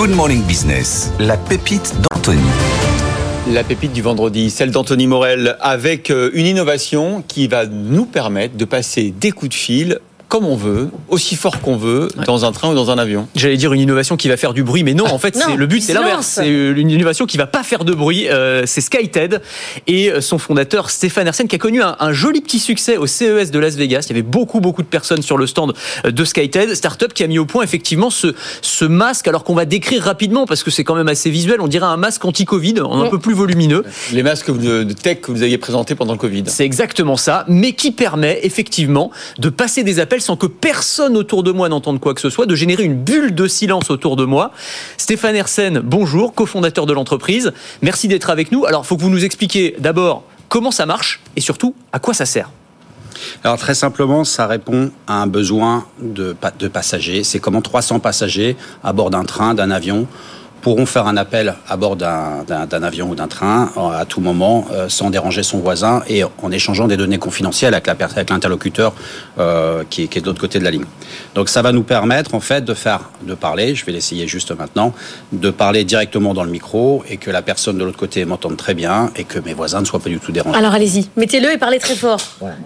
Good Morning Business, la pépite d'Anthony. La pépite du vendredi, celle d'Anthony Morel, avec euh, une innovation qui va nous permettre de passer des coups de fil comme on veut, aussi fort qu'on veut, dans un train ou dans un avion. J'allais dire une innovation qui va faire du bruit, mais non, en fait, Non, c'est le but, c'est l'inverse. C'est une innovation qui va pas faire de bruit. Euh, c'est SkyTED et son fondateur Stéphane Hersen qui a connu un, un joli petit succès au CES de Las Vegas. Il y avait beaucoup, beaucoup de personnes sur le stand de SkyTED, startup qui a mis au point effectivement ce, ce masque, alors qu'on va décrire rapidement parce que c'est quand même assez visuel. On dirait un masque anti-Covid, un peu plus volumineux. Les masques de, de tech que vous aviez présentés pendant le Covid. C'est exactement ça, mais qui permet effectivement de passer des appels sans que personne autour de moi n'entende quoi que ce soit, de générer une bulle de silence autour de moi. Stéphane Hersen, bonjour, cofondateur de l'entreprise. Merci d'être avec nous. Alors, il faut que vous nous expliquiez d'abord comment ça marche et surtout à quoi ça sert. Alors très simplement, ça répond à un besoin de, de passagers. C'est comment 300 passagers à bord d'un train, d'un avion pourront faire un appel à bord d'un avion ou d'un train euh, à tout moment euh, sans déranger son voisin et en échangeant des données confidentielles avec l'interlocuteur euh, qui, est- qui est de l'autre côté de la ligne. Donc ça va nous permettre en fait de faire de parler, je vais l'essayer juste maintenant, de parler directement dans le micro et que la personne de l'autre côté m'entende très bien et que mes voisins ne soient pas du tout dérangés. Alors allez-y, mettez-le et parlez très fort.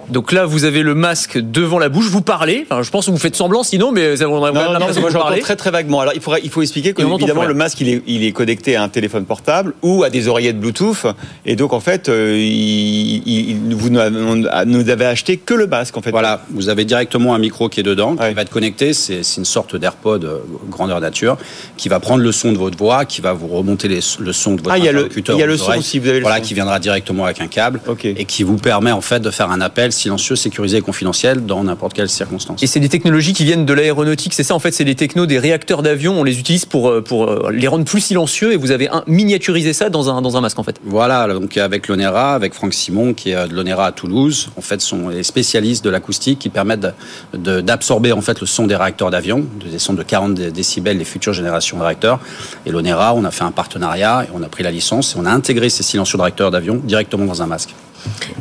Donc là, vous avez le masque devant la bouche, vous parlez. Enfin, je pense que vous faites semblant sinon, mais non, non, l'impression vous parlez. très très vaguement. Alors il, faudra, il faut expliquer que évidemment le masque il est, il est connecté à un téléphone portable ou à des oreillettes Bluetooth et donc en fait euh, il, il- vous nous nous avez acheté que le masque en fait. Voilà, vous avez directement un micro qui est dedans, Ouais. qui va être connecté. C'est c'est une sorte d'AirPod euh, grandeur nature, qui va prendre le son de votre voix, qui va vous remonter les- le son de votre Ah, il y a le- interlocuteur il y a aux le son aussi, vous avez le voilà, son. qui viendra directement avec un câble et qui vous permet en fait de faire un appel silencieux, sécurisé et confidentiel dans n'importe quelle circonstance. Et c'est des technologies qui viennent de l'aéronautique, c'est ça en fait, c'est les technos des réacteurs d'avion, on les utilise pour, euh, pour les plus silencieux et vous avez un, miniaturisé ça dans un, dans un masque en fait. Voilà, donc avec l'ONERA, avec Franck Simon, qui est euh, de l'ONERA à Toulouse, en fait, sont les spécialistes de l'acoustique qui permettent d'absorber en fait le son des réacteurs d'avion, des sons de 40 dé- décibels des futures générations de réacteurs. Et l'ONERA, on a fait un partenariat et on a pris la licence et on a intégré ces silencieux de réacteurs d'avion directement dans un masque.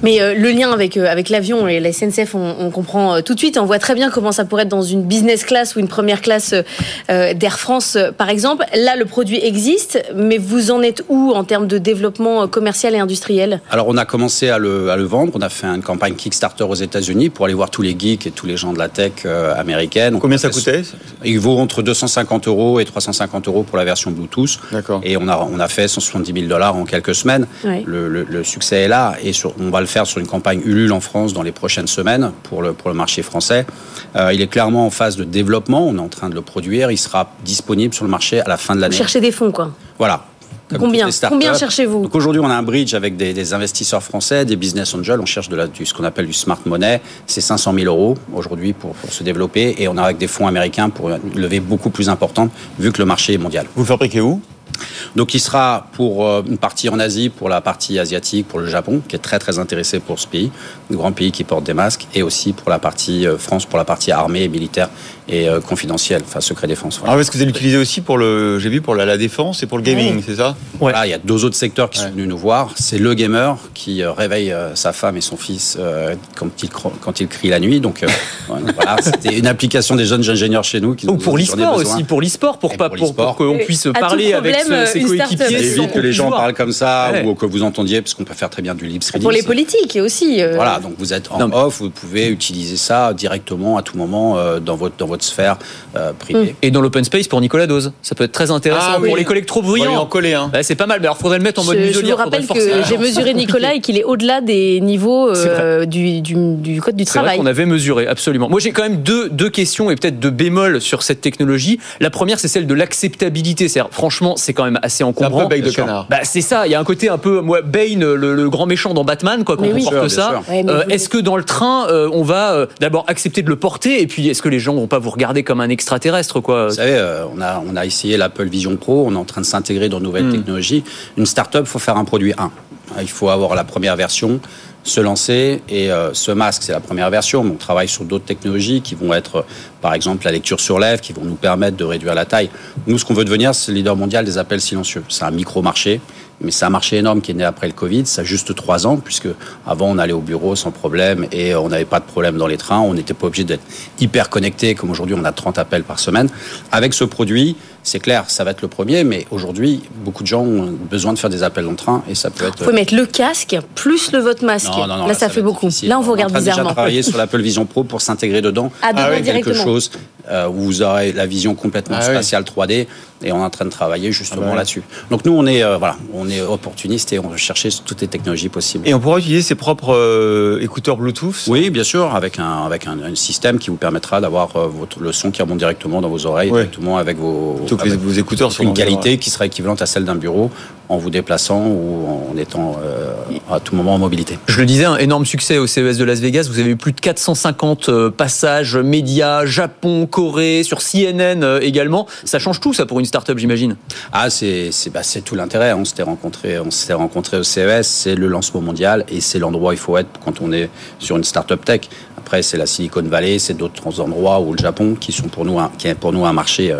Mais euh, le lien avec, euh, avec l'avion et la SNCF, on, on comprend euh, tout de suite. On voit très bien comment ça pourrait être dans une business class ou une première classe d'Air France, euh, par exemple. Là, le produit existe, mais vous en êtes où en termes de développement commercial et industriel? Alors on a commencé à le, à le vendre, on a fait une campagne Kickstarter aux États-Unis pour aller voir tous les geeks et tous les gens de la tech euh, américaine. Combien ça coûtait? Il vaut entre 250 euros et 350 euros pour la version Bluetooth. D'accord. Et on a, on a fait 170 000 dollars en quelques semaines. Ouais. Le, le- le succès est là et sur- on va le faire sur une campagne Ulule en France dans les prochaines semaines pour le, pour le marché français. Euh, il est clairement en phase de développement. On est en train de le produire. Il sera disponible sur le marché à la fin de l'année. Chercher des fonds, quoi. Voilà. Combien cherchez-vous Donc aujourd'hui, on a un bridge avec des, des investisseurs français, des business angels. On cherche de la, du, ce qu'on appelle du smart money. C'est 500 000 euros aujourd'hui pour, pour se développer. Et on a avec des fonds américains pour une levée beaucoup plus importante vu que le marché est mondial. Vous le fabriquez où? Donc il sera pour euh, une partie en Asie, pour la partie asiatique, pour le Japon, qui est très très intéressé pour ce pays, un grand pays qui porte des masques, et aussi pour la partie euh, France, pour la partie armée militaire et euh, confidentielle, enfin secret défense. Voilà. Alors est-ce que vous allez l'utiliser aussi pour le j'ai vu pour la, la défense et pour le gaming, c'est ça? Voilà, il y a deux autres secteurs qui Ouais. sont venus nous voir. C'est le gamer qui réveille sa femme et son fils quand, il, quand il crie la nuit. Donc voilà, c'était une application des jeunes ingénieurs chez nous. Qui Ou pour l'e-sport aussi, pour l'e-sport, pour, Et pas, pour pour, l'e-sport. pour qu'on puisse à parler avec problème, ce- ses une start-up. Évite que les gens parlent comme ça Ouais. ou que vous entendiez, parce qu'on peut faire très bien du reading. Pour les politiques aussi. euh, Voilà, donc vous êtes en Non, mais- off, vous pouvez utiliser ça directement à tout moment euh, dans votre dans votre sphère euh, privée. Et dans l'open space pour Nicolas Dose. Ça peut être très intéressant Ah oui. pour les collègues trop On lui en bruyants. coller un. Ouais, c'est pas mal, mais alors faudrait le mettre en mode Je, je vous rappelle que j'ai mesuré Nicolas et qu'il est au-delà des niveaux euh, du, du, du code du C'est vrai travail. qu'on avait mesuré, absolument. Moi, j'ai quand même deux, deux questions et peut-être deux bémols sur cette technologie. La première, c'est celle de l'acceptabilité. C'est-à-dire, franchement, c'est quand même assez un encombrant. peu bec de canard. Bah, c'est ça, il y a un côté un peu, moi, Bane, le, le grand méchant dans Batman, quoi, quand Mais on oui. porte ça. Ouais, Euh, est-ce que dans le train, euh, on va euh, d'abord accepter de le porter et puis est-ce que les gens vont pas vous regarder comme un extraterrestre, quoi? Vous savez, euh, on a on a essayé l'Apple Vision Pro, on est en train de s'intégrer dans de nouvelles Hmm. technologies. Une startup, faut faire un produit 1. Il faut avoir la première version, se lancer et euh, ce masque, c'est la première version. Mais on travaille sur d'autres technologies qui vont être, euh, par exemple, la lecture sur lèvres, qui vont nous permettre de réduire la taille. Nous, ce qu'on veut devenir, c'est le leader mondial des appels silencieux. C'est un micro-marché, mais c'est un marché énorme qui est né après le Covid. Ça a juste trois ans, puisque avant, on allait au bureau sans problème et euh, on n'avait pas de problème dans les trains. On n'était pas obligé d'être hyper connecté, comme aujourd'hui, on a 30 appels par semaine. Avec ce produit, c'est clair, ça va être le premier, mais aujourd'hui, beaucoup de gens ont besoin de faire des appels en train et ça peut être. Vous pouvez mettre le casque plus le votre masque. Non, non, non, là, ça, fait beaucoup. difficile. Là, on vous regarde déjà de bizarrement. travailler sur l'Apple Vision Pro pour s'intégrer dedans. Ah, avec quelque directement. chose euh, où vous aurez la vision complètement Ah oui. spatiale 3D et on est en train de travailler justement Ah bah là-dessus. Donc nous, on est euh, voilà, on est opportuniste et on veut chercher toutes les technologies possibles. Et on pourra utiliser ses propres euh, écouteurs Bluetooth. Oui, bien sûr, avec un avec un, un système qui vous permettra d'avoir euh, votre le son qui remonte directement dans vos oreilles, Ouais. directement avec vos avec vos écouteurs sur une qualité qui sera équivalente à celle d'un bureau en vous déplaçant ou en étant euh, à tout moment en mobilité. Je le disais, un énorme succès au CES de Las Vegas. Vous avez eu plus de 450 euh, passages médias, Japon, Corée, sur CNN euh, également. Ça change tout, ça, pour une start-up, j'imagine. Ah, c'est bah, tout l'intérêt. On s'était rencontré, on s'était rencontré au CES. C'est le lancement mondial et c'est l'endroit où il faut être quand on est sur une start-up tech. Après, c'est la Silicon Valley, c'est d'autres endroits ou le Japon qui sont pour nous un, qui est pour nous un marché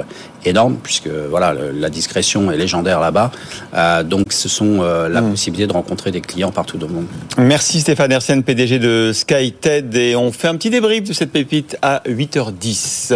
énorme puisque voilà le- la discrétion est légendaire là-bas. Euh, donc, ce sont euh, la possibilité de rencontrer des clients partout dans le monde. Merci Stéphane Hersen, PDG de SkyTed. Et on fait un petit débrief de cette pépite à 8h10.